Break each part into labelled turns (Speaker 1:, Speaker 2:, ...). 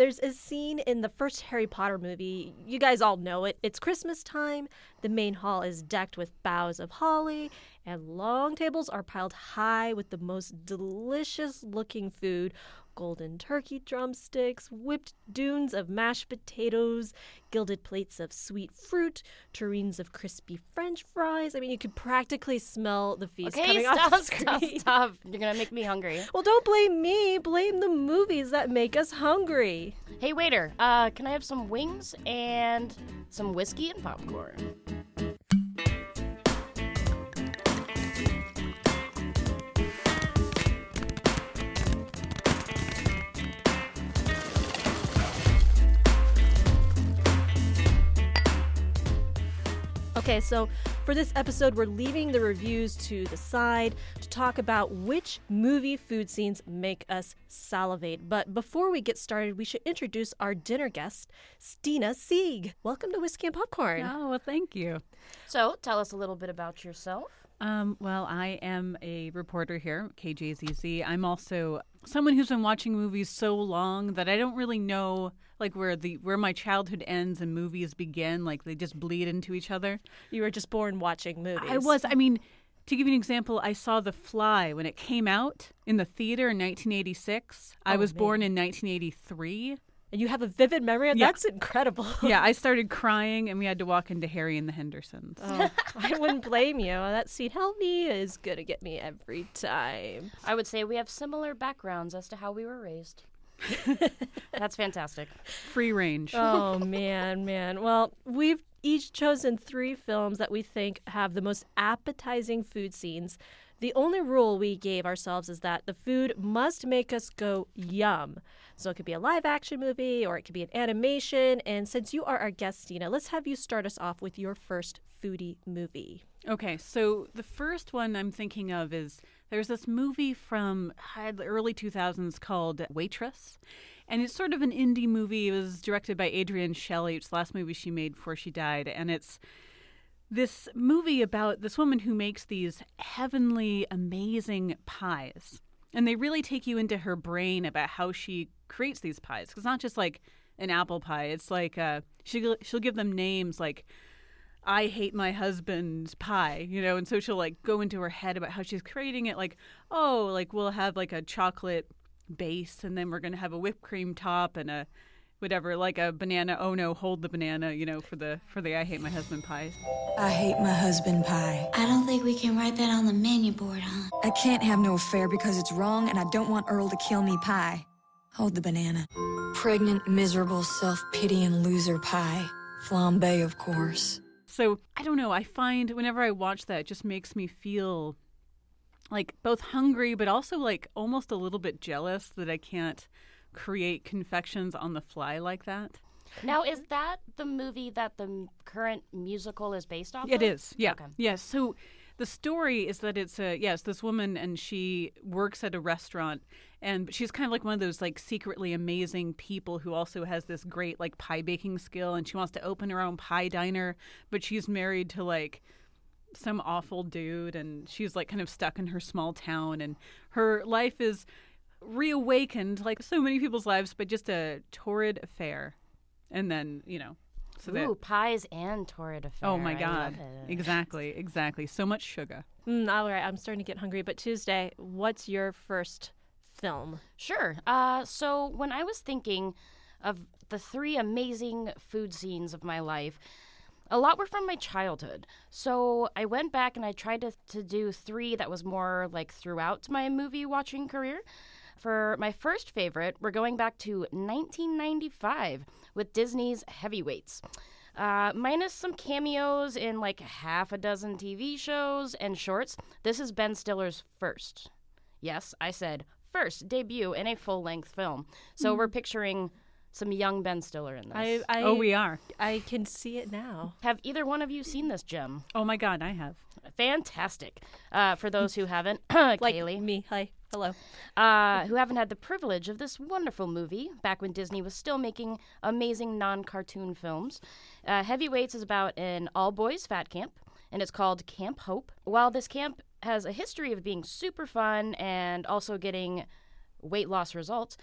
Speaker 1: There's a scene in the first Harry Potter movie. You guys all know it. It's Christmas time. The main hall is decked with boughs of holly, and long tables are piled high with the most delicious looking food golden turkey drumsticks, whipped dunes of mashed potatoes, gilded plates of sweet fruit, tureens of crispy french fries. I mean, you could practically smell the feast
Speaker 2: Okay,
Speaker 1: coming
Speaker 2: stop,
Speaker 1: off the
Speaker 2: stop,
Speaker 1: screen.
Speaker 2: stop. You're gonna make me hungry.
Speaker 1: Well, don't blame me. Blame the movies that make us hungry.
Speaker 2: Hey, waiter, uh, can I have some wings and some whiskey and popcorn?
Speaker 1: Okay, so for this episode, we're leaving the reviews to the side to talk about which movie food scenes make us salivate. But before we get started, we should introduce our dinner guest, Stina Sieg. Welcome to Whiskey and Popcorn.
Speaker 3: Oh, well, thank you.
Speaker 2: So, tell us a little bit about yourself.
Speaker 3: Um, well, I am a reporter here KJZZ. I'm also someone who's been watching movies so long that I don't really know like where the where my childhood ends and movies begin. Like they just bleed into each other.
Speaker 1: You were just born watching movies.
Speaker 3: I was. I mean, to give you an example, I saw The Fly when it came out in the theater in 1986. I
Speaker 1: Oh,
Speaker 3: was
Speaker 1: man.
Speaker 3: born in 1983.
Speaker 1: And you have a vivid memory? of
Speaker 3: Yeah.
Speaker 1: That's incredible.
Speaker 3: yeah, I started crying, and we had to walk into Harry and the Hendersons.
Speaker 1: Oh, I wouldn't blame you. That scene, help me, is going to get me every time.
Speaker 2: I would say we have similar backgrounds as to how we were raised. That's fantastic.
Speaker 3: Free range.
Speaker 1: oh man, man. Well, we've each chosen three films that we think have the most appetizing food scenes. The only rule we gave ourselves is that the food must make us go yum. So it could be a live action movie or it could be an animation. And since you are our guest, Stina, let's have you start us off with your first foodie movie.
Speaker 3: Okay, so the first one I'm thinking of is there's this movie from uh, the early 2000s called Waitress. And it's sort of an indie movie. It was directed by Adrienne Shelly. It's the last movie she made before she died. And it's this movie about this woman who makes these heavenly, amazing pies. And they really take you into her brain about how she creates these pies. 'Cause it's not just like an apple pie. It's like uh, she, she'll give them names like I hate my husband's pie, you know, and so she'll like go into her head about how she's creating it like, oh, like we'll have like a chocolate base and then we're going to have a whipped cream top and a whatever, like a banana, oh no, hold the banana, you know, for the for the I hate my husband pies.
Speaker 4: I hate my husband pie.
Speaker 5: I don't think we can write that on the menu board, huh?
Speaker 4: I can't have no affair because it's wrong and I don't want Earl to kill me pie. Hold the banana. Pregnant, miserable, self-pitying loser pie. Flambe, of course.
Speaker 3: So I don't know. I find whenever I watch that, it just makes me feel like both hungry, but also like almost a little bit jealous that I can't create confections on the fly like that.
Speaker 2: Now, is that the movie that the current musical is based off
Speaker 3: It
Speaker 2: of?
Speaker 3: is, yeah,
Speaker 2: Okay.
Speaker 3: yeah. So the story is that it's a yes, this woman and she works at a restaurant, and she's kind of like one of those like secretly amazing people who also has this great like pie baking skill, and she wants to open her own pie diner, but she's married to like some awful dude, and she's like kind of stuck in her small town, and her life is reawakened like so many people's lives, but just a torrid affair, and then you know. So that,
Speaker 2: Ooh, pies and torrid affair.
Speaker 3: Oh my
Speaker 2: I
Speaker 3: God!
Speaker 2: love it.
Speaker 3: Exactly, exactly. So much sugar.
Speaker 1: Mm, all right, I'm starting to get hungry. But Tuesday, what's your first film?
Speaker 2: Sure. Uh, so when I was thinking of the three amazing food scenes of my life, a lot were from my childhood. So I went back and I tried to, to do three that was more like throughout my movie watching career. For my first favorite, we're going back to 1995 with Disney's Heavyweights. Uh, minus some cameos in like half a dozen TV shows and shorts, this is Ben Stiller's first. Yes, I said first debut in a full length film. So we're picturing some young Ben Stiller in this.
Speaker 1: I, I,
Speaker 3: oh, we are.
Speaker 1: I can see it now.
Speaker 2: Have either one of you seen this gem?
Speaker 3: Oh my God, I have.
Speaker 2: Fantastic. Uh, for those who haven't,
Speaker 1: Like
Speaker 2: Kaylee,
Speaker 1: me. Hi. Hello.
Speaker 2: uh, who haven't had the privilege of this wonderful movie back when Disney was still making amazing non cartoon films. Uh, Heavyweights is about an all boys fat camp, and it's called Camp Hope. While this camp has a history of being super fun and also getting weight loss results,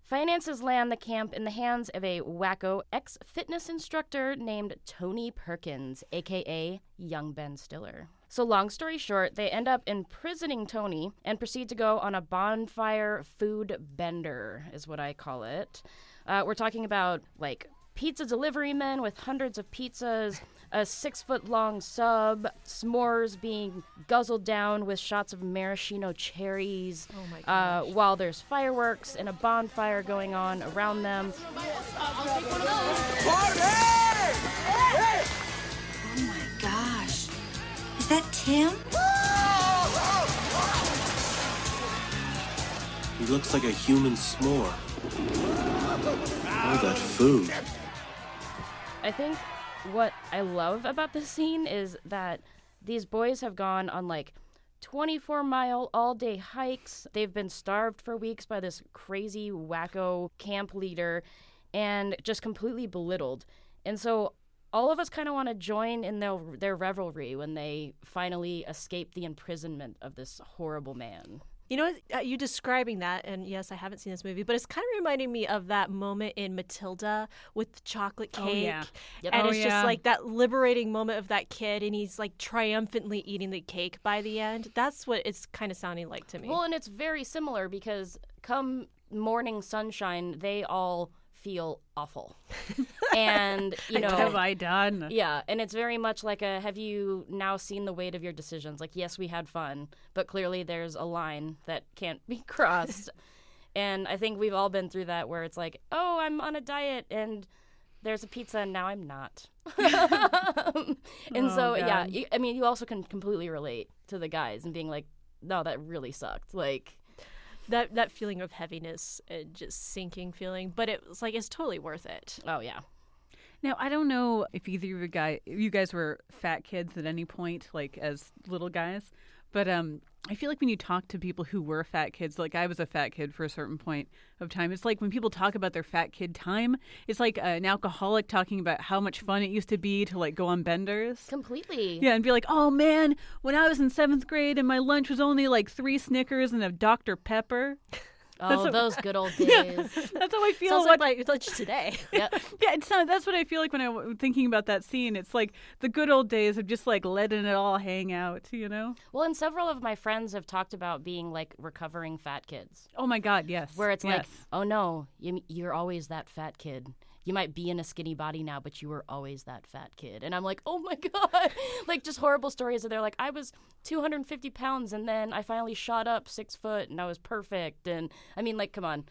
Speaker 2: Finances land the camp in the hands of a wacko ex fitness instructor named Tony Perkins, aka Young Ben Stiller. So, long story short, they end up imprisoning Tony and proceed to go on a bonfire food bender, is what I call it. Uh, we're talking about like pizza delivery men with hundreds of pizzas, a six foot long sub, s'mores being guzzled down with shots of maraschino cherries,
Speaker 1: Oh my
Speaker 2: uh, while there's fireworks and a bonfire going on around them.
Speaker 5: Oh Is that Tim?
Speaker 6: He looks like a human s'more. Oh, that food.
Speaker 2: I think what I love about this scene is that these boys have gone on like 24 mile all day hikes. They've been starved for weeks by this crazy wacko camp leader and just completely belittled. And so all of us kind of want to join in their, their revelry when they finally escape the imprisonment of this horrible man.
Speaker 1: You know, uh, you describing that, and yes, I haven't seen this movie, but it's kind of reminding me of that moment in Matilda with the chocolate cake.
Speaker 3: Oh, yeah.
Speaker 2: Yep.
Speaker 1: And
Speaker 3: Oh,
Speaker 1: it's
Speaker 3: yeah.
Speaker 1: just like that liberating moment of that kid, and he's like triumphantly eating the cake by the end. That's what it's kind of sounding like to me.
Speaker 2: Well, and it's very similar because come morning sunshine, they all feel awful. and, you know,
Speaker 3: What have I done?
Speaker 2: yeah, and it's very much like a have you now seen the weight of your decisions? Like, yes, we had fun, but clearly there's a line that can't be crossed. and I think we've all been through that where it's like, oh, I'm on a diet and there's a pizza and now I'm not. and so,
Speaker 3: Oh,
Speaker 2: yeah, you, I mean, you also can completely relate to the guys and being like, no, that really sucked. Like,
Speaker 1: that that feeling of heaviness and just sinking feeling, but it was like it's totally worth it.
Speaker 2: oh, yeah.
Speaker 3: Now I don't know if either of you guys, you guys were fat kids at any point, like as little guys, but um, I feel like when you talk to people who were fat kids, like I was a fat kid for a certain point of time, it's like when people talk about their fat kid time, it's like an alcoholic talking about how much fun it used to be to like go on benders.
Speaker 2: Completely.
Speaker 3: Yeah, and be like, oh man, when I was in seventh grade and my lunch was only like three Snickers and a Dr. Pepper.
Speaker 2: Oh,
Speaker 3: what-
Speaker 2: those good old days.
Speaker 3: That's how I feel.
Speaker 1: Sounds
Speaker 3: what-
Speaker 1: like lunch today.
Speaker 2: yep.
Speaker 3: Yeah, it's not, that's what I feel like when I'm thinking about that scene. It's like the good old days of just like letting it all hang out, you know?
Speaker 2: Well, and several of my friends have talked about being like recovering fat kids,
Speaker 3: Oh my God, yes.
Speaker 2: where it's like, oh no, you, you're always that fat kid. You might be in a skinny body now, but you were always that fat kid. And I'm like, oh my God. like, just horrible stories. And they're like, I was 250 pounds and then I finally shot up six foot and I was perfect. And I mean, like, come on.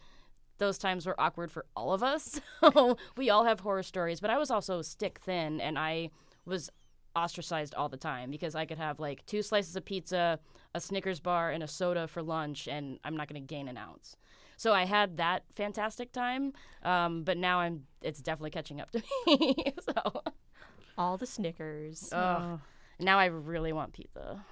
Speaker 2: Those times were awkward for all of us. So we all have horror stories. But I was also stick thin and I was ostracized all the time because I could have like two slices of pizza, a Snickers bar, and a soda for lunch, and I'm not going to gain an ounce. So I had that fantastic time, um, but now I'm it's definitely catching up to me. so
Speaker 1: All the Snickers.
Speaker 2: ugh. now I really want pizza.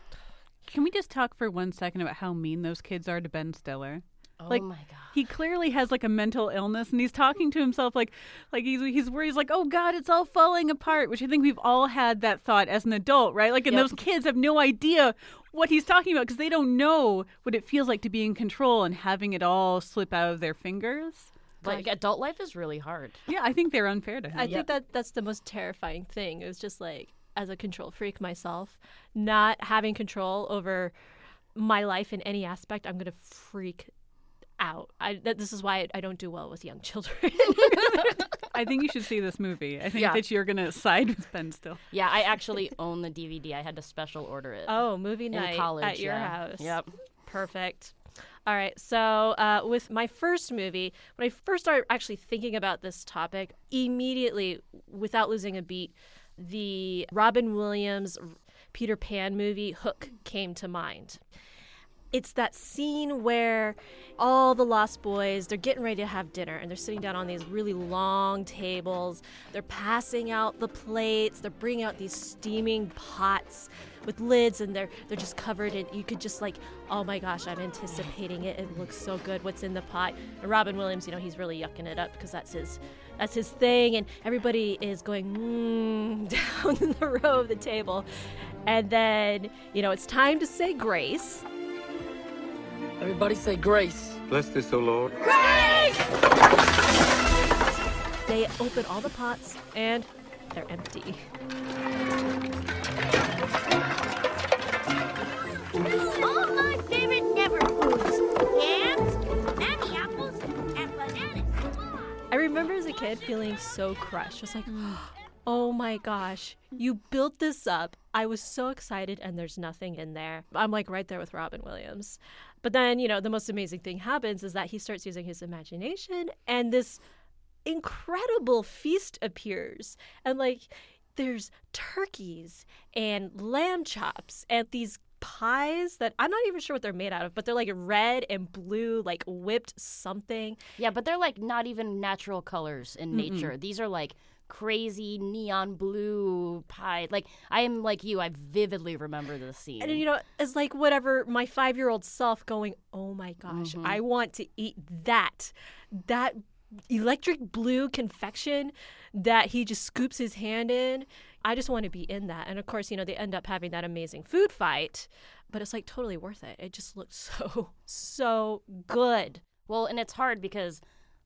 Speaker 3: Can we just talk for one second about how mean those kids are to Ben Stiller?
Speaker 2: Oh
Speaker 3: Like,
Speaker 2: my god.
Speaker 3: He clearly has like a mental illness, and he's talking to himself like, like he's he's where he's like, "Oh God, it's all falling apart." Which I think we've all had that thought as an adult, right? Like, and
Speaker 2: Yep.
Speaker 3: those kids have no idea what he's talking about because they don't know what it feels like to be in control and having it all slip out of their fingers.
Speaker 2: Like adult life is really hard.
Speaker 3: Yeah, I think they're unfair to him.
Speaker 1: I think that that's the most terrifying thing. It was just like as a control freak myself, not having control over my life in any aspect, I'm gonna freak out. I that, this is why I, don't do well with young children.
Speaker 3: I think you should see this movie. I think
Speaker 2: Yeah.
Speaker 3: that you're gonna side with Ben still.
Speaker 2: Yeah, I actually own the DVD. I had to special order it.
Speaker 1: oh, movie night
Speaker 2: college
Speaker 1: at your
Speaker 2: yeah.
Speaker 1: house.
Speaker 2: Yep.
Speaker 1: Perfect. All right. So, uh, with my first movie, when I first started actually thinking about this topic, immediately, without losing a beat, the Robin Williams Peter Pan movie Hook came to mind. It's that scene where all the Lost Boys, they're getting ready to have dinner and they're sitting down on these really long tables. They're passing out the plates, they're bringing out these steaming pots with lids and they're they're just covered in you could just like, "Oh my gosh, I'm anticipating it. It looks so good. What's in the pot?" And Robin Williams, you know, he's really yucking it up because that's his that's his thing and everybody is going mm, down the row of the table. And then, you know, it's time to say grace.
Speaker 7: Everybody say grace.
Speaker 6: Bless this, O Lord.
Speaker 7: Grace!
Speaker 1: They open all the pots, and they're empty.
Speaker 7: All my favorite never foods. Yams, nanny apples, and bananas.
Speaker 1: I remember as a kid feeling so crushed. I was like, mm. Oh my gosh, mm. you built this up. I was so excited, and there's nothing in there. I'm like right there with Robin Williams. But then, you know, the most amazing thing happens is that he starts using his imagination, and this incredible feast appears. And like, there's turkeys and lamb chops and these pies that I'm not even sure what they're made out of, but they're like red and blue, like whipped something.
Speaker 2: Yeah, but they're like not even natural colors in nature. These are like crazy neon blue pie. Like I am like you, I vividly remember this scene.
Speaker 1: And you know, it's like whatever my five year old self going, oh my gosh, mm-hmm. I want to eat that. That electric blue confection that he just scoops his hand in. I just want to be in that. And of course, you know, they end up having that amazing food fight, but it's like totally worth it. It just looks so, so good.
Speaker 2: Well, and it's hard because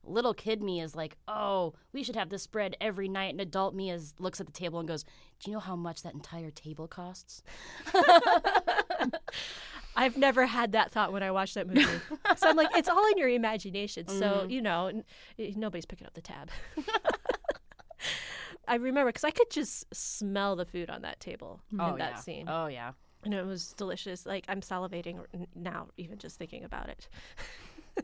Speaker 2: little kid me is like, "Oh, we should have this spread every night." And adult me is looks at the table and goes, "Do you know how much that entire table costs?"
Speaker 1: I've never had that thought when I watched that movie. so I'm like, it's all in your imagination. So, mm. you know, n- nobody's picking up the tab. I remember because I could just smell the food on that table
Speaker 2: oh
Speaker 1: in that
Speaker 2: yeah.
Speaker 1: scene.
Speaker 2: Oh yeah.
Speaker 1: And it was delicious. Like, I'm salivating now, even just thinking about it.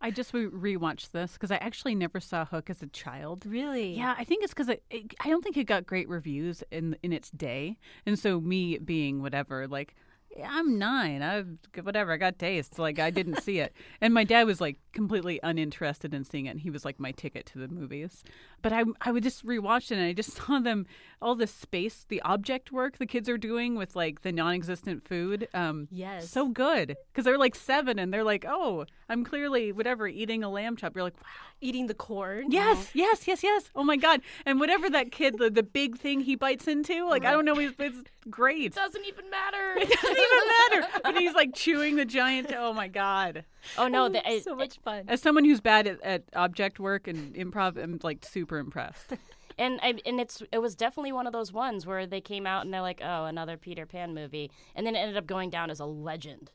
Speaker 3: I just re- rewatched this because I actually never saw Hook as a child.
Speaker 1: Really?
Speaker 3: Yeah, I think it's because it, it, I don't think it got great reviews in in its day, and so me being whatever, like I'm nine, I whatever, I got taste, like I didn't see it, and my dad was like completely uninterested in seeing it, and he was like my ticket to the movies. But I I would just rewatch it, and I just saw them all the space, the object work the kids are doing with like the non-existent food. Um,
Speaker 1: Yes.
Speaker 3: so good because they're like seven, and they're like, oh, I'm clearly whatever eating a lamb chop. You're like, wow.
Speaker 1: Eating the corn.
Speaker 3: Yes, yes, yes, yes. Oh my god! And whatever that kid, the, the big thing he bites into, like I don't know, it's, it's great.
Speaker 2: Doesn't even matter.
Speaker 3: It doesn't even matter. But he's like chewing the giant. Oh my god!
Speaker 2: oh no, the, it,
Speaker 1: so much fun.
Speaker 3: As someone who's bad at, at object work and improv, I'm like super impressed.
Speaker 2: and I, and it's it was definitely one of those ones where they came out and they're like, oh, another Peter Pan movie, and then it ended up going down as a legend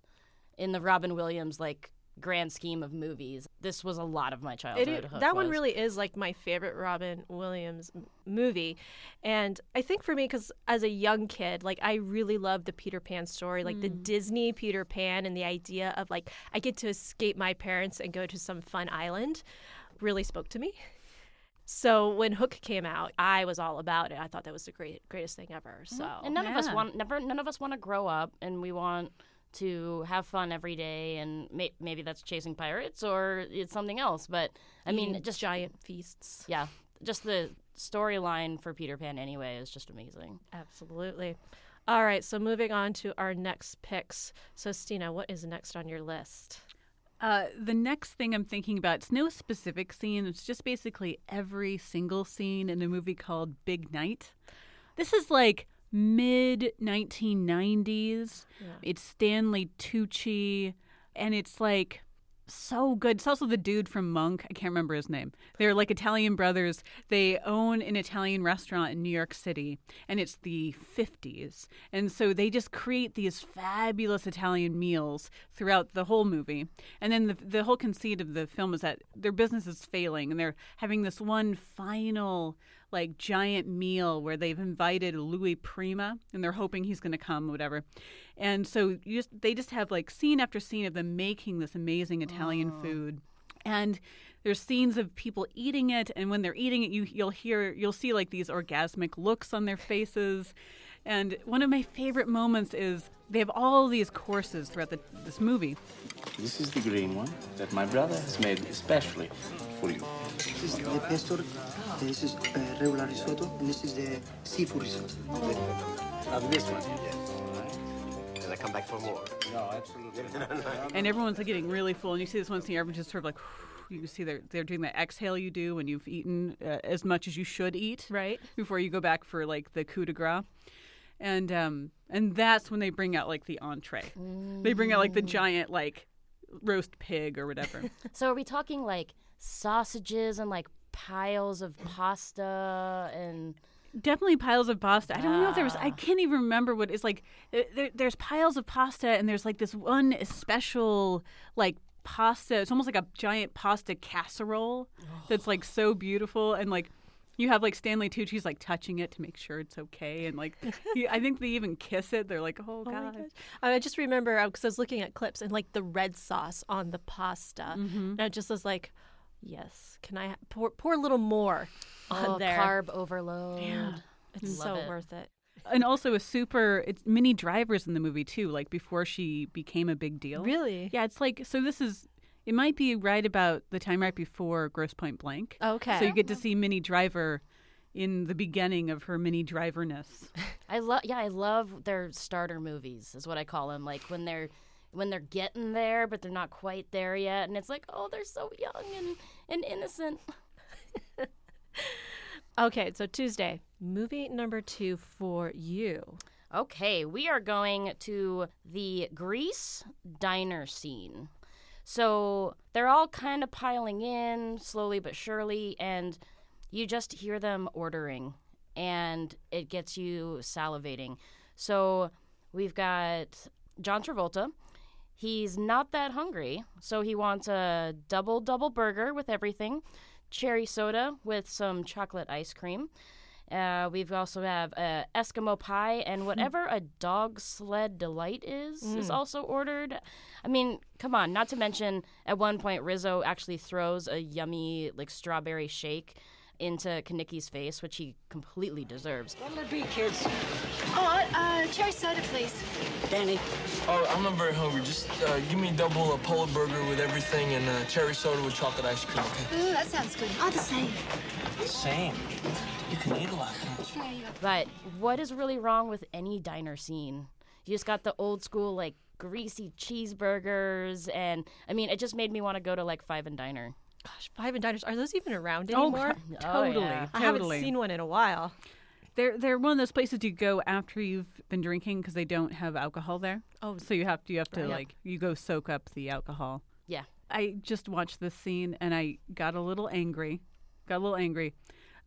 Speaker 2: in the Robin Williams like grand scheme of movies. This was a lot of my childhood. Hook
Speaker 1: that one
Speaker 2: was.
Speaker 1: really is like my favorite Robin Williams m- movie. And I think for me, because as a young kid, like I really loved the Peter Pan story, like the mm. Disney Peter Pan and the idea of like I get to escape my parents and go to some fun island really spoke to me. So when Hook came out, I was all about it. I thought that was the great, greatest thing ever. Mm-hmm. So
Speaker 2: And none of us want never none of us want to grow up and we want to have fun every day and may, maybe that's chasing pirates or it's something else but I mean just
Speaker 1: giant feasts.
Speaker 2: yeah just the storyline for Peter Pan anyway is just amazing.
Speaker 1: Absolutely. All right, so moving on to our next picks. So, Stina, what is next on your list?
Speaker 3: Uh, the next thing I'm thinking about, it's no specific scene. It's just basically every single scene in a movie called Big Night. This is like mid 1990s. It's Stanley Tucci, and it's like so good. It's also the dude from Monk. I can't remember his name. They're like Italian brothers. They own an Italian restaurant in New York City, and it's the 50s. And so they just create these fabulous Italian meals throughout the whole movie. And then the, the whole conceit of the film is that their business is failing, and they're having this one final like giant meal where they've invited Louis Prima and they're hoping he's going to come whatever. And so you just they just have like scene after scene of them making this amazing Italian oh. food. And there's scenes of people eating it and when they're eating it you you'll hear you'll see like these orgasmic looks on their faces. And one of my favorite moments is they have all these courses throughout the, this movie.
Speaker 8: This is the green one that my brother has made especially for you.
Speaker 9: This is the pesto, this is uh, regular risotto, and this is the seafood risotto.
Speaker 8: Now this one. Yes.
Speaker 10: I come back for more?
Speaker 8: No, absolutely.
Speaker 3: and everyone's like getting really full. And you see this one scene, everyone's just sort of like, you can see they're they're doing that exhale you do when you've eaten uh, as much as you should eat,
Speaker 1: right?
Speaker 3: Before you go back for like the coup de grace. And um and that's when they bring out like the entree. They bring out like the giant like roast pig or whatever.
Speaker 2: So are we talking like sausages and like piles of pasta and
Speaker 3: definitely piles of pasta. I don't know if there was. I can't even remember what it's like. There, there- there's piles of pasta, and there's like this one special like pasta. It's almost like a giant pasta casserole that's like so beautiful, and like you have like Stanley Tucci's like touching it to make sure it's okay, and like he, I think they even kiss it. They're like, oh
Speaker 1: Oh my
Speaker 3: god.
Speaker 1: gosh. I just remember because I was looking at clips and like the red sauce on the pasta,
Speaker 3: Mhm.
Speaker 1: and I just was like, "Yes, can I pour pour a little more on
Speaker 2: oh,
Speaker 1: there?"
Speaker 2: carb overload.
Speaker 3: Yeah.
Speaker 1: It's
Speaker 2: Love
Speaker 1: so
Speaker 2: it.
Speaker 1: worth it.
Speaker 3: And also a super. It's Minnie Driver's in the movie too. Like before she became a big deal.
Speaker 1: Really?
Speaker 3: Yeah, it's like so. This is it might be right about the time right before Grosse Pointe Blank.
Speaker 1: Okay.
Speaker 3: So you get to see Minnie Driver in the beginning of her Minnie Driverness.
Speaker 2: I love yeah, I love their starter movies is what I call them. Like when they're when they're getting there but they're not quite there yet and it's like, "Oh, they're so young and and innocent."
Speaker 1: Okay, so Tuesday, movie number two for you.
Speaker 2: Okay, we are going to the Grease diner scene. So they're all kind of piling in slowly but surely, and you just hear them ordering, and it gets you salivating. So we've got John Travolta. He's not that hungry, so he wants a double double burger with everything, cherry soda with some chocolate ice cream. Uh, we've also have uh, Eskimo pie and whatever a dog sled delight is is
Speaker 1: Mm.
Speaker 2: also ordered. I mean, come on! Not to mention, at one point Rizzo actually throws a yummy like strawberry shake into Kenickie's face, which he completely deserves.
Speaker 10: What'll it be, kids?
Speaker 11: Oh, uh, cherry soda, please.
Speaker 10: Danny?
Speaker 12: Oh, I'm not very hungry. Just uh, give me a double a polo burger with everything and uh, cherry soda with chocolate ice cream, okay?
Speaker 11: Ooh, that sounds good. All the same.
Speaker 12: Same. You can eat a lot, can't you?
Speaker 2: But what is really wrong with any diner scene? You just got the old school like greasy cheeseburgers, and I mean, it just made me want to go to like Five and Diner.
Speaker 1: Gosh, Five and Diners are those even around
Speaker 3: Oh,
Speaker 1: anymore?
Speaker 3: God, totally,
Speaker 2: yeah.
Speaker 1: I haven't seen one in a while.
Speaker 3: They're they're one of those places you go after you've been drinking because they don't have alcohol there.
Speaker 1: Oh,
Speaker 3: so you have to you have to
Speaker 1: right.
Speaker 3: like you go soak up the alcohol.
Speaker 2: Yeah.
Speaker 3: I just watched this scene and I got a little angry. Got a little angry.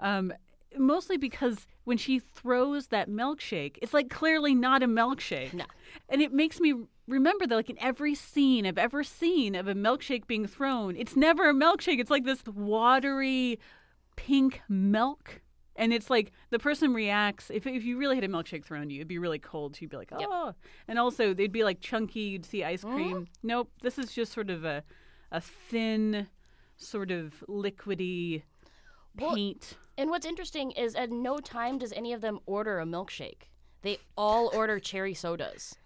Speaker 3: Um, mostly because when she throws that milkshake, it's like clearly not a milkshake.
Speaker 2: No.
Speaker 3: And it makes me remember that like in every scene I've ever seen of a milkshake being thrown, it's never a milkshake. It's like this watery pink milk. And it's like the person reacts. If, if you really had a milkshake thrown at you, it'd be really cold. So You'd be like, oh. And also, they'd be like chunky. You'd see ice oh. cream. Nope. This is just sort of a, a thin, sort of liquidy
Speaker 2: Well,
Speaker 3: paint.
Speaker 2: And what's interesting is at no time does any of them order a milkshake. They all order cherry sodas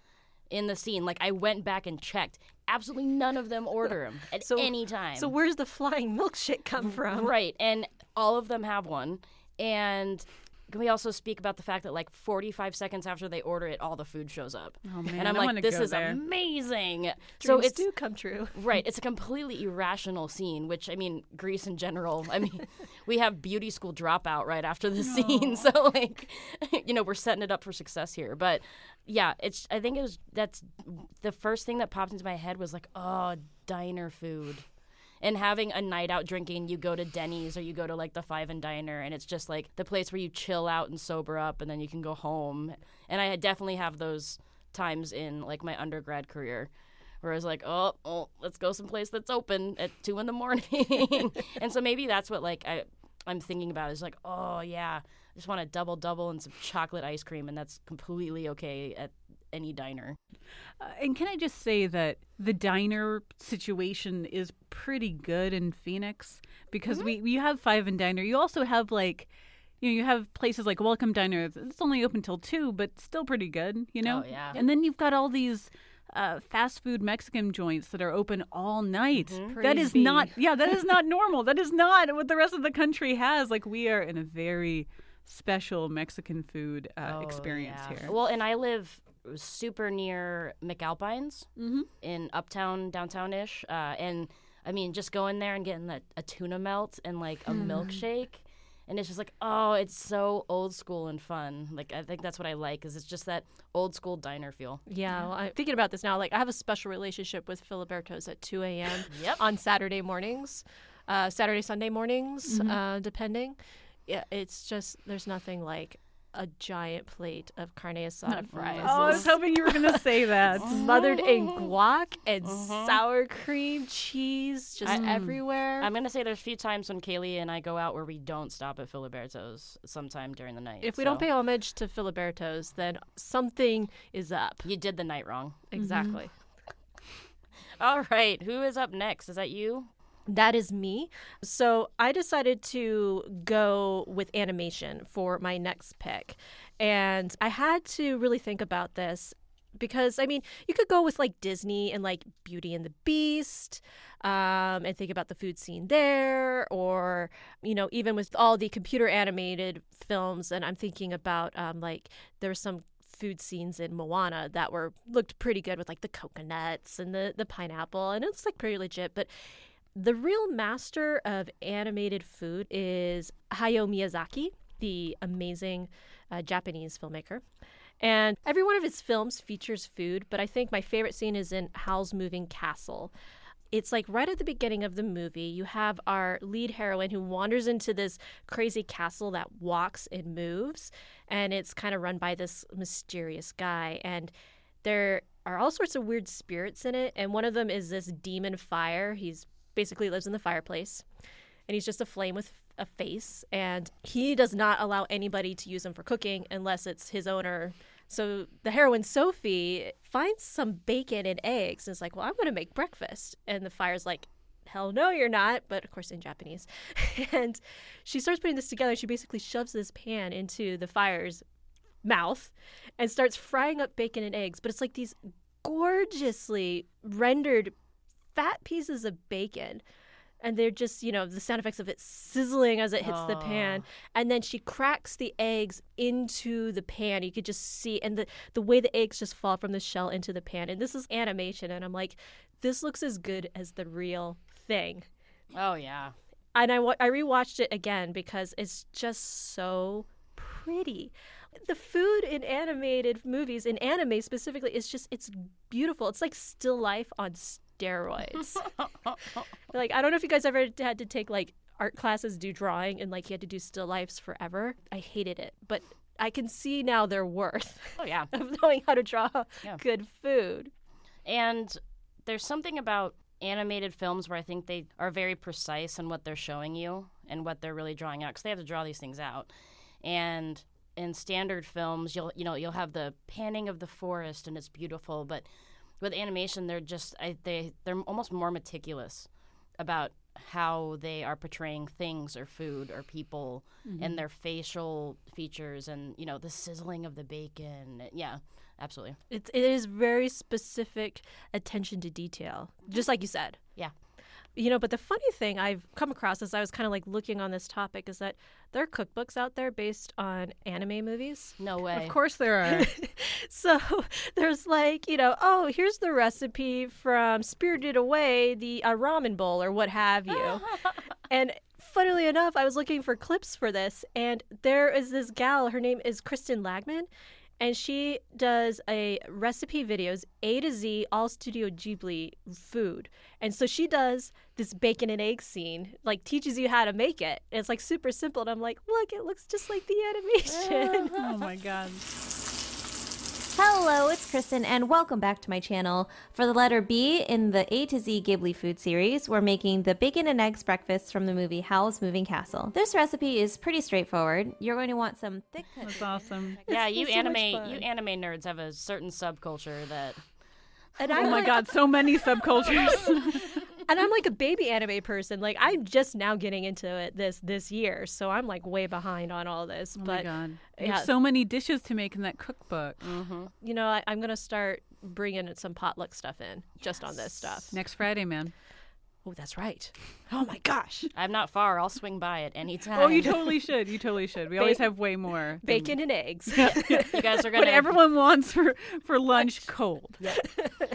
Speaker 2: in the scene. Like I went back and checked. Absolutely none of them order them at
Speaker 1: So-
Speaker 2: any time.
Speaker 1: So where's the flying milkshake come from?
Speaker 2: Right, and all of them have one. And can we also speak about the fact that like 45 seconds after they order it, all the food shows up?
Speaker 3: Oh, man,
Speaker 2: and I'm
Speaker 3: I
Speaker 2: like, this is
Speaker 3: there."
Speaker 2: amazing. so
Speaker 1: Dreams
Speaker 2: it's
Speaker 1: do come true.
Speaker 2: right. It's a completely irrational scene. Which I mean, Grease in general. I mean, we have beauty school dropout right after the scene, so like, you know, we're setting it up for success here. But yeah, it's. I think it was that's the first thing that popped into my head was like, oh, diner food and having a night out drinking, you go to Denny's or you go to like the Five and Diner, and it's just like the place where you chill out and sober up, and then you can go home. And I definitely have those times in like my undergrad career. Where I was like, oh, oh, let's go someplace that's open at two in the morning, and so maybe that's what like I, I'm thinking about is like, oh yeah, I just want a double double and some chocolate ice cream, and that's completely okay at any diner.
Speaker 3: Uh, and can I just say that the diner situation is pretty good in Phoenix because we, we have five and diner. You also have like, you know, you have places like Welcome Diner. It's only open till two, but still pretty good, you know.
Speaker 2: Oh, yeah.
Speaker 3: And then you've got all these. Uh, fast food Mexican joints that are open all night. That is not, yeah, that is not normal. That is not what the rest of the country has. Like we are in a very special Mexican food uh,
Speaker 2: Oh,
Speaker 3: experience
Speaker 2: yeah.
Speaker 3: here.
Speaker 2: Well, and I live super near McAlpines in uptown, downtown ish. Uh, and I mean, just going there and getting a, a tuna melt and like a milkshake. And it's just like, oh, it's so old school and fun. Like, I think that's what I like, is it's just that old school diner feel.
Speaker 1: Yeah, well, I'm thinking about this now. Like, I have a special relationship with Filiberto's at 2 a.m.
Speaker 2: Yep.
Speaker 1: on Saturday mornings. uh, Saturday, Sunday mornings,
Speaker 3: Mhm.
Speaker 1: uh, depending. Yeah, it's just there's nothing like a giant plate of carne asada mm-hmm. fries.
Speaker 3: Oh, I was hoping you were going to say that.
Speaker 1: smothered in mm-hmm. guac and mm-hmm. sour cream, cheese, just
Speaker 2: I-
Speaker 1: everywhere.
Speaker 2: I'm gonna say there's a few times when Kaylee and I go out where we don't stop at Filiberto's sometime during the night.
Speaker 1: if we don't pay homage to Filiberto's, then something is up.
Speaker 2: you did the night wrong.
Speaker 1: Exactly.
Speaker 2: All right, who is up next? Is that you?
Speaker 1: That is me. So I decided to go with animation for my next pick. And I had to really think about this because, I mean, you could go with like Disney and like Beauty and the Beast um, and think about the food scene there, or, you know, even with all the computer animated films. And I'm thinking about um, like there's some food scenes in Moana that were looked pretty good with like the coconuts and the the pineapple and it's like pretty legit but the real master of animated food is Hayao Miyazaki, the amazing uh, Japanese filmmaker. And every one of his films features food, but I think my favorite scene is in Howl's Moving Castle. It's like right at the beginning of the movie, you have our lead heroine who wanders into this crazy castle that walks and moves, and it's kind of run by this mysterious guy. And there are all sorts of weird spirits in it, and one of them is this demon fire. He's basically lives in the fireplace, and he's just a flame with a face, and he does not allow anybody to use him for cooking unless it's his owner. So the heroine Sophie finds some bacon and eggs and is like, "Well, I'm going to make breakfast," and the fire's like. Hell no, you're not. But of course, in Japanese. and she starts putting this together. She basically shoves this pan into the fire's mouth and starts frying up bacon and eggs. But it's like these gorgeously rendered fat pieces of bacon. And they're just, you know, the sound effects of it sizzling as it hits the pan. And then she cracks the eggs into the pan. You could just see, and the, the way the eggs just fall from the shell into the pan. And this is animation. And I'm like, this looks as good as the real thing.
Speaker 2: Oh yeah.
Speaker 1: And I, I rewatched it again because it's just so pretty. The food in animated movies, in anime specifically, is just, it's beautiful. It's like still life on steroids. like, I don't know if you guys ever had to take like art classes, do drawing, and like you had to do still lifes forever. I hated it. But I can see now their worth
Speaker 2: Oh yeah.
Speaker 1: of knowing how to draw
Speaker 2: Yeah.
Speaker 1: good food.
Speaker 2: And there's something about animated films where I think they are very precise in what they're showing you and what they're really drawing out because they have to draw these things out. And in standard films, you'll you know you'll have the panning of the forest and it's beautiful, but with animation, they're just I, they they're almost more meticulous about how they are portraying things or food or people and mm-hmm. their facial features and you know the sizzling of the bacon. Yeah, absolutely.
Speaker 1: It's, it is very specific attention to detail, just like you said.
Speaker 2: Yeah.
Speaker 1: You know, but the funny thing I've come across as I was kind of like looking on this topic is that there are cookbooks out there based on anime movies.
Speaker 2: No way.
Speaker 3: Of course there are.
Speaker 1: So there's like, you know, oh, here's the recipe from Spirited Away, the uh, ramen bowl or what have you. and funnily enough, I was looking for clips for this, and there is this gal. Her name is Kristen Lagman, and she does a recipe videos A to Z, all Studio Ghibli food. And so she does this bacon and egg scene, like teaches you how to make it. And it's like super simple, and I'm like, look, it looks just like the uh-huh. animation.
Speaker 3: oh my god.
Speaker 10: Hello, it's Kristen, and welcome back to my channel. For the letter B in the A to Z Ghibli food series, we're making the bacon and eggs breakfast from the movie Howl's Moving Castle. This recipe is pretty straightforward. You're going to want some thick.
Speaker 3: That's awesome.
Speaker 2: Yeah,
Speaker 1: It's
Speaker 2: you
Speaker 1: so
Speaker 2: anime
Speaker 1: fun.
Speaker 2: you anime nerds have a certain subculture that
Speaker 1: And
Speaker 3: Oh
Speaker 1: I'm
Speaker 3: my
Speaker 1: like,
Speaker 3: god, so many subcultures.
Speaker 1: and I'm like a baby anime person. Like I'm just now getting into it this this year, so I'm like way behind on all this.
Speaker 3: oh
Speaker 1: but
Speaker 3: my god.
Speaker 1: yeah.
Speaker 3: There's so many dishes to make in that cookbook. Mm-hmm.
Speaker 1: you know, I, I'm gonna start bringing some potluck stuff in just on this stuff.
Speaker 3: Next Friday, man.
Speaker 1: Oh, that's right. Oh my gosh,
Speaker 2: I'm not far. I'll swing by at any time.
Speaker 3: Oh, you totally should. You totally should. We always have way more. than-
Speaker 1: bacon and eggs.
Speaker 2: You guys are gonna
Speaker 3: everyone wants for, for lunch cold.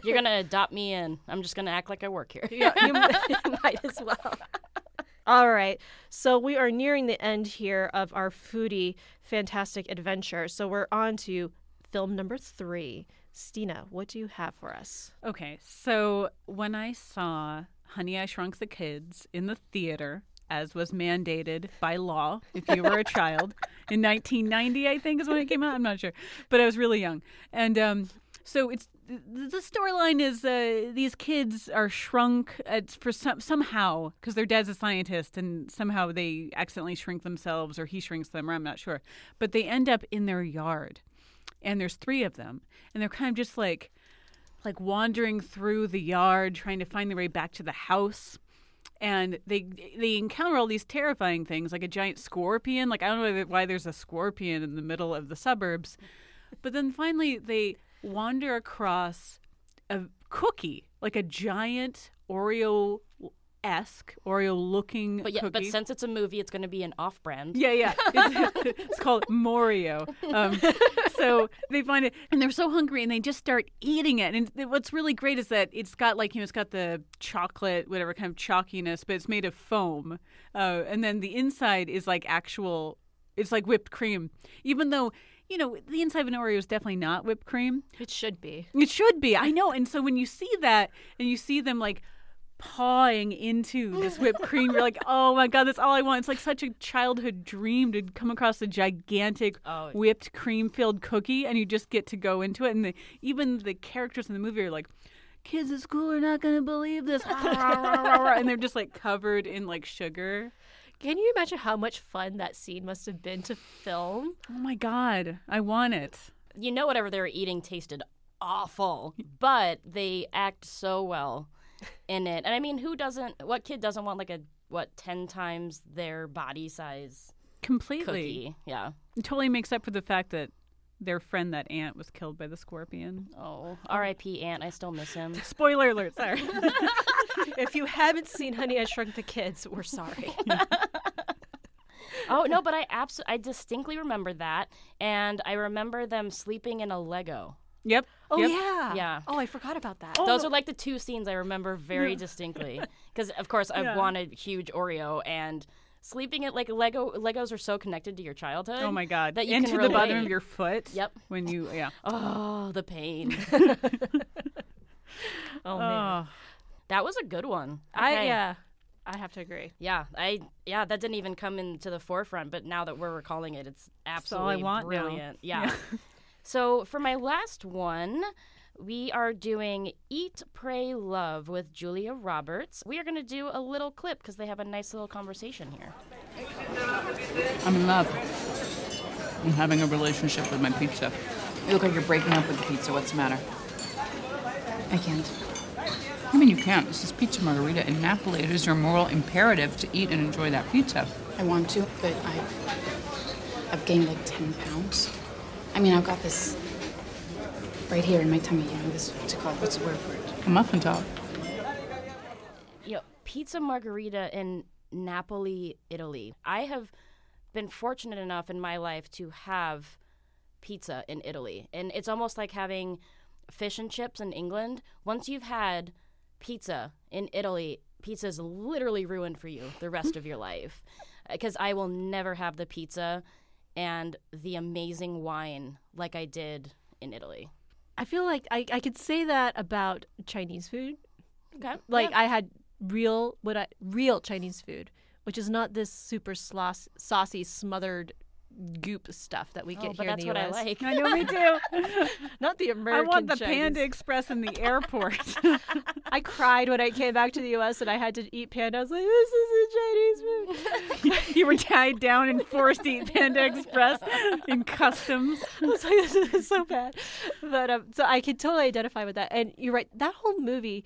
Speaker 2: you're gonna adopt me in. I'm just gonna act like I work here.
Speaker 1: yeah, you m- might as well. All right. So we are nearing the end here of our foodie fantastic adventure. So we're on to film number three. Stina, what do you have for us?
Speaker 3: Okay, so when I saw Honey, I Shrunk the Kids in the theater, as was mandated by law if you were a child. In 1990, I think is when it came out. I'm not sure, but I was really young, and um, so it's the storyline is uh, these kids are shrunk at, for some somehow because their dad's a scientist and somehow they accidentally shrink themselves or he shrinks them or I'm not sure, but they end up in their yard, and there's three of them, and they're kind of just like like wandering through the yard trying to find their way back to the house. And they they encounter all these terrifying things like a giant scorpion. Like i don't know why there's a scorpion in the middle of the suburbs. But then finally they wander across a cookie like a giant oreo esque oreo looking
Speaker 2: But yeah,
Speaker 3: cookie
Speaker 2: but since it's a movie, it's going to be an off-brand.
Speaker 3: yeah, yeah. It's, it's called Morio. Um, so they find it, and they're so hungry, and they just start eating it. And what's really great is that it's got like you know, it's got the chocolate, whatever kind of chalkiness, but it's made of foam, uh, and then the inside is like actual. It's like whipped cream, even though. You know, the inside of an Oreo is definitely not whipped cream.
Speaker 1: It should be.
Speaker 3: It should be. I know. And so when you see that and you see them like pawing into this whipped cream, you're like, oh my God, that's all I want. It's like such a childhood dream to come across a gigantic
Speaker 2: Oh.
Speaker 3: whipped cream filled cookie and you just get to go into it. And the, even the characters in the movie are like, kids at school are not going to believe this. and they're just like covered in like sugar.
Speaker 1: Can you imagine how much fun that scene must have been to film?
Speaker 3: Oh my God, I want it.
Speaker 2: You know, whatever they were eating tasted awful, but they act so well in it. And I mean, who doesn't? What kid doesn't want like a what ten times their body size
Speaker 3: Completely.
Speaker 2: cookie? Yeah.
Speaker 3: It totally makes up for the fact that their friend, that ant, was killed by the scorpion.
Speaker 2: Oh, R.I.P. Aunt. I still miss him.
Speaker 3: Spoiler alert, sorry.
Speaker 1: if you haven't seen Honey, I Shrunk the Kids, we're sorry.
Speaker 2: oh no, but I abs- I distinctly remember that, and I remember them sleeping in a Lego.
Speaker 3: Yep.
Speaker 1: Oh
Speaker 3: yep.
Speaker 1: yeah.
Speaker 2: Yeah.
Speaker 1: Oh, I forgot about that.
Speaker 2: Oh, Those are like the two scenes I remember very distinctly. Because of course I
Speaker 3: Yeah.
Speaker 2: wanted huge Oreo and sleeping at like Lego. Legos are so connected to your childhood.
Speaker 3: Oh my god!
Speaker 2: That you
Speaker 3: Into
Speaker 2: can
Speaker 3: the bottom of your foot.
Speaker 2: Yep.
Speaker 3: When you yeah.
Speaker 2: Oh, the pain.
Speaker 1: Oh man.
Speaker 3: Oh,
Speaker 2: that was a good one.
Speaker 1: I
Speaker 2: Okay.
Speaker 1: yeah. I have to agree.
Speaker 2: Yeah, I yeah, that didn't even come into the forefront, but now that we're recalling it, it's
Speaker 3: I
Speaker 2: absolutely
Speaker 3: want now.
Speaker 2: brilliant. Yeah. So for my last one, we are doing Eat, Pray, Love with Julia Roberts. We are going to do a little clip because they have a nice little conversation here.
Speaker 13: I'm in love. I'm having a relationship with my pizza. You look like you're breaking up with the pizza. What's the matter? I can't. I mean, you can't. This is Pizza Margherita in Napoli. It is your moral imperative to eat and enjoy that pizza.
Speaker 14: I want to, but I've I've gained like ten pounds. I mean, I've got this right here in my tummy. You know, this what's it called? What's the word for it?
Speaker 13: A muffin top.
Speaker 2: you know, pizza margherita in Napoli, Italy. I have been fortunate enough in my life to have pizza in Italy. And it's almost like having fish and chips in England. Once you've had pizza in Italy, pizza is literally ruined for you the rest of your life. Because I will never have the pizza and the amazing wine like I did in Italy.
Speaker 1: I feel like I, I could say that about Chinese food.
Speaker 2: Okay.
Speaker 1: Like
Speaker 2: yeah.
Speaker 1: I had real what I real Chinese food, which is not this super sauce, saucy smothered goop stuff that we
Speaker 2: Oh,
Speaker 1: get
Speaker 2: but
Speaker 1: here
Speaker 2: that's
Speaker 1: in the
Speaker 2: what I
Speaker 1: US.
Speaker 2: like.
Speaker 3: I know me too.
Speaker 1: Not the American.
Speaker 3: I want the
Speaker 1: Chinese.
Speaker 3: Panda Express in the airport.
Speaker 1: I cried when I came back to the U.S. and I had to eat panda. I was like, "This is a Chinese food."
Speaker 3: you were tied down and forced to eat Panda Express in customs.
Speaker 1: I was like, "This is so bad," but um, so I could totally identify with that. And you're right. That whole movie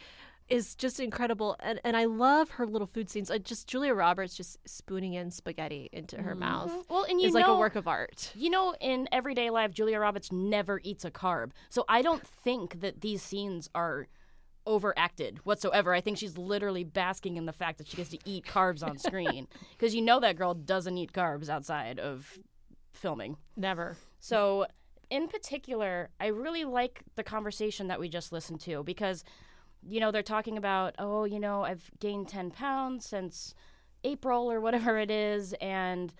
Speaker 1: is just incredible, and and I love her little food scenes. Uh, just Julia Roberts just spooning in spaghetti into her mouth.
Speaker 2: Well, and you
Speaker 1: is like a work of art.
Speaker 2: You know, in everyday life, Julia Roberts never eats a carb. So I don't think that these scenes are overacted whatsoever. I think she's literally basking in the fact that she gets to eat carbs on screen. Because you know that girl doesn't eat carbs outside of filming.
Speaker 1: Never.
Speaker 2: So, in particular, I really like the conversation that we just listened to because, you know, they're talking about, oh, you know, I've gained 10 pounds since April or whatever it is. And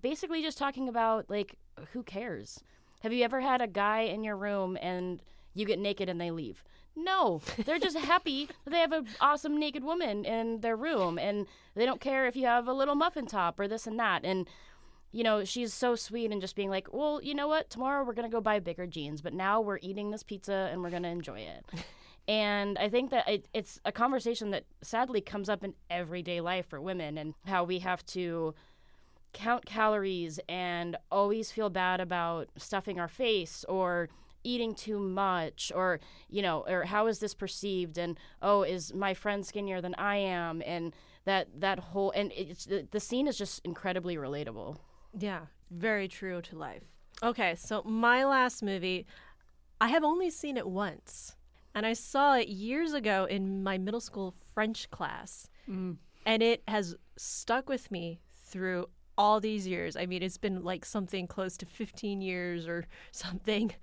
Speaker 2: basically just talking about, like, who cares? Have you ever had a guy in your room and you get naked and they leave? No, they're just happy that they have an awesome naked woman in their room, and they don't care if you have a little muffin top or this and that. And you know, she's so sweet and just being like, well, you know what? Tomorrow we're gonna go buy bigger jeans, but now we're eating this pizza and we're gonna enjoy it. And I think that it, it's a conversation that sadly comes up in everyday life for women and how we have to count calories and always feel bad about stuffing our face or eating too much or you know or how is this perceived and oh is my friend skinnier than i am and that that whole and it's the, the scene is just incredibly relatable
Speaker 1: Yeah, very true to life. Okay, so my last movie, I have only seen it once. And I saw it years ago in my middle school French class.
Speaker 3: Mm.
Speaker 1: And it has stuck with me through all these years. I mean, it's been like something close to 15 years or something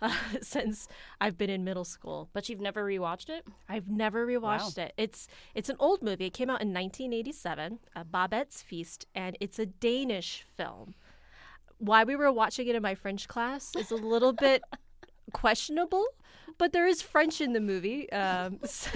Speaker 1: uh, since I've been in middle school.
Speaker 2: but you've never rewatched it
Speaker 1: I've never rewatched it. It's it's an old movie. It came out in 1987, uh, Babette's Feast, and it's a Danish film. Why we were watching it in my French class is a little bit questionable, but there is French in the movie. Um, so,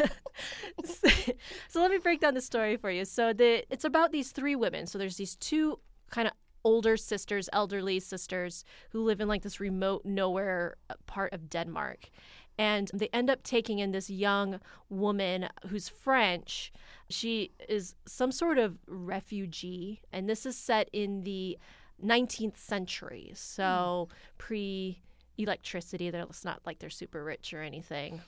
Speaker 1: so let me break down the story for you. So the it's about these three women. So there's these two kind of older sisters, elderly sisters who live in like this remote nowhere uh, part of Denmark. And they end up taking in this young woman who's French. She is some sort of refugee, and this is set in the 19th century, so pre electricity. They're it's not like they're super rich or anything.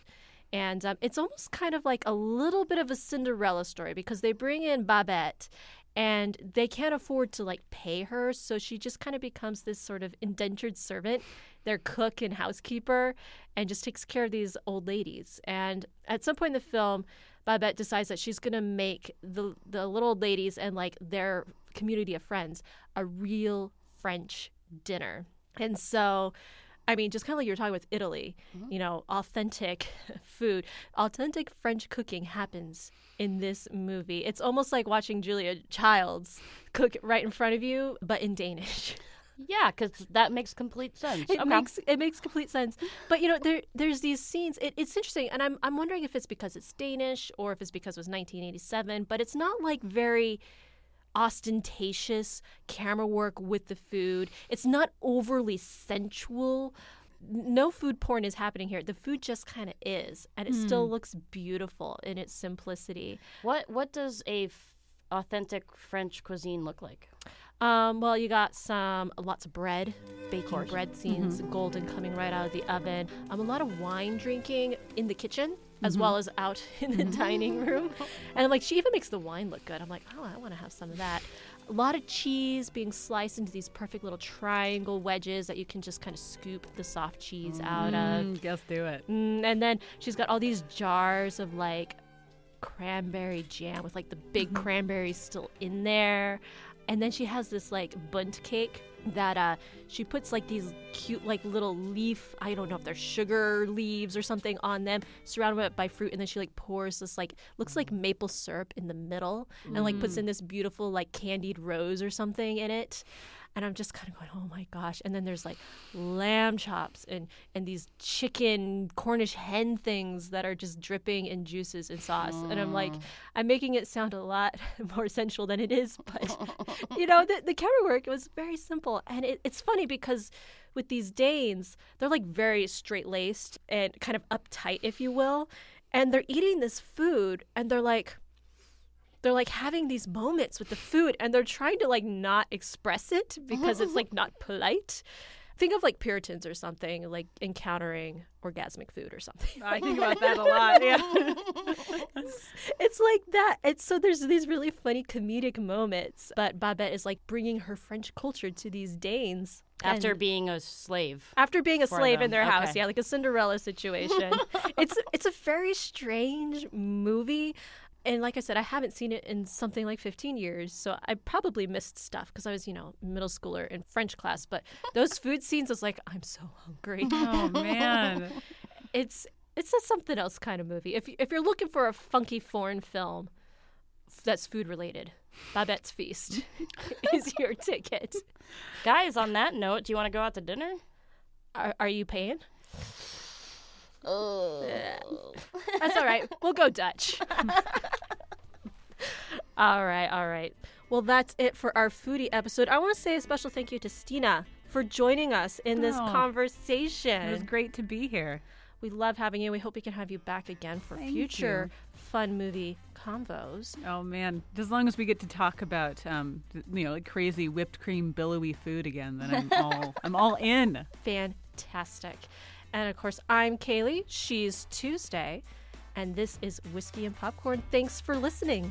Speaker 1: And um, it's almost kind of like a little bit of a Cinderella story because they bring in Babette and they can't afford to like pay her. So she just kind of becomes this sort of indentured servant, their cook and housekeeper, and just takes care of these old ladies. And at some point in the film, Babette decides that she's going to make the, the little old ladies and like their community of friends a real French dinner. And so I mean, just kind of like you're talking with Italy, mm-hmm. you know, authentic food, authentic French cooking happens in this movie. It's almost like watching Julia Childs cook right in front of you, but in Danish.
Speaker 2: yeah because that makes complete sense
Speaker 1: It
Speaker 2: Okay.
Speaker 1: makes it makes complete sense. But you know, there there's these scenes. It, it's interesting, and I'm I'm wondering if it's because it's Danish or if it's because it was 1987. But it's not like very ostentatious camera work with the food. It's not overly sensual. No food porn is happening here. The food just kind of is, and it still
Speaker 2: Mm.
Speaker 1: looks beautiful in its simplicity.
Speaker 2: what what does a f- authentic french cuisine look like
Speaker 1: Um, well, you got some lots of bread, baking bread scenes, golden coming right out of the oven. Um, a lot of wine drinking in the kitchen as
Speaker 2: Mhm.
Speaker 1: well as out in the dining room. And like she even makes the wine look good. I'm like, oh, I want to have some of that. A lot of cheese being sliced into these perfect little triangle wedges that you can just kind of scoop the soft cheese out of.
Speaker 3: Mm, Just do it.
Speaker 1: Mm, and then she's got all these jars of like cranberry jam with like the big cranberries still in there. And then she has this like Bundt cake that uh she puts like these cute like little leaf I don't know if they're sugar leaves or something on them surrounded by fruit and then she like pours this like looks like maple syrup in the middle and like puts
Speaker 2: Mm.
Speaker 1: in this beautiful like candied rose or something in it and I'm just kind of going, oh my gosh! And then there's like lamb chops and and these chicken Cornish hen things that are just dripping in juices and sauce. And I'm like,
Speaker 2: Mm.
Speaker 1: I'm making it sound a lot more sensual than it is, but you know, the the camera work was very simple, and it, it's funny because with these Danes, they're like very straight laced and kind of uptight, if you will, and they're eating this food, and they're like they're like having these moments with the food and they're trying to like not express it because it's like not polite. Think of like Puritans or something, like encountering orgasmic food or something.
Speaker 3: I think about that a lot. Yeah.
Speaker 1: it's, it's like that. It's so there's these really funny comedic moments, but Babette is like bringing her French culture to these Danes
Speaker 2: after
Speaker 1: and-
Speaker 2: being a slave
Speaker 1: after being a slave
Speaker 2: them.
Speaker 1: in their house
Speaker 2: Okay.
Speaker 1: yeah like a cinderella situation it's it's a very strange movie and like i said i haven't seen it in something like 15 years so i probably missed stuff because i was you know middle schooler in french class but those food scenes I was like i'm so hungry.
Speaker 3: Oh, man.
Speaker 1: it's it's a something else kind of movie. If, you- if you're looking for a funky foreign film that's food related babette's feast is your ticket.
Speaker 2: Guys on that note do you want to go out to dinner?
Speaker 1: Are, are you paying
Speaker 2: Oh.
Speaker 1: That's all right. We'll go Dutch. all right, all right. Well, that's it for our foodie episode. I want to say a special thank you to Stina for joining us in this
Speaker 3: Oh,
Speaker 1: conversation.
Speaker 3: It was great to be here.
Speaker 1: We love having you. We hope we can have you back again for
Speaker 3: Thank
Speaker 1: future fun movie convos.
Speaker 3: Oh man, as long as we get to talk about um, you know, like crazy whipped cream billowy food again, then I'm all I'm all in.
Speaker 1: Fantastic. And of course, I'm Kaylee. She's Tuesday. And this is Whiskey and Popcorn. Thanks for listening.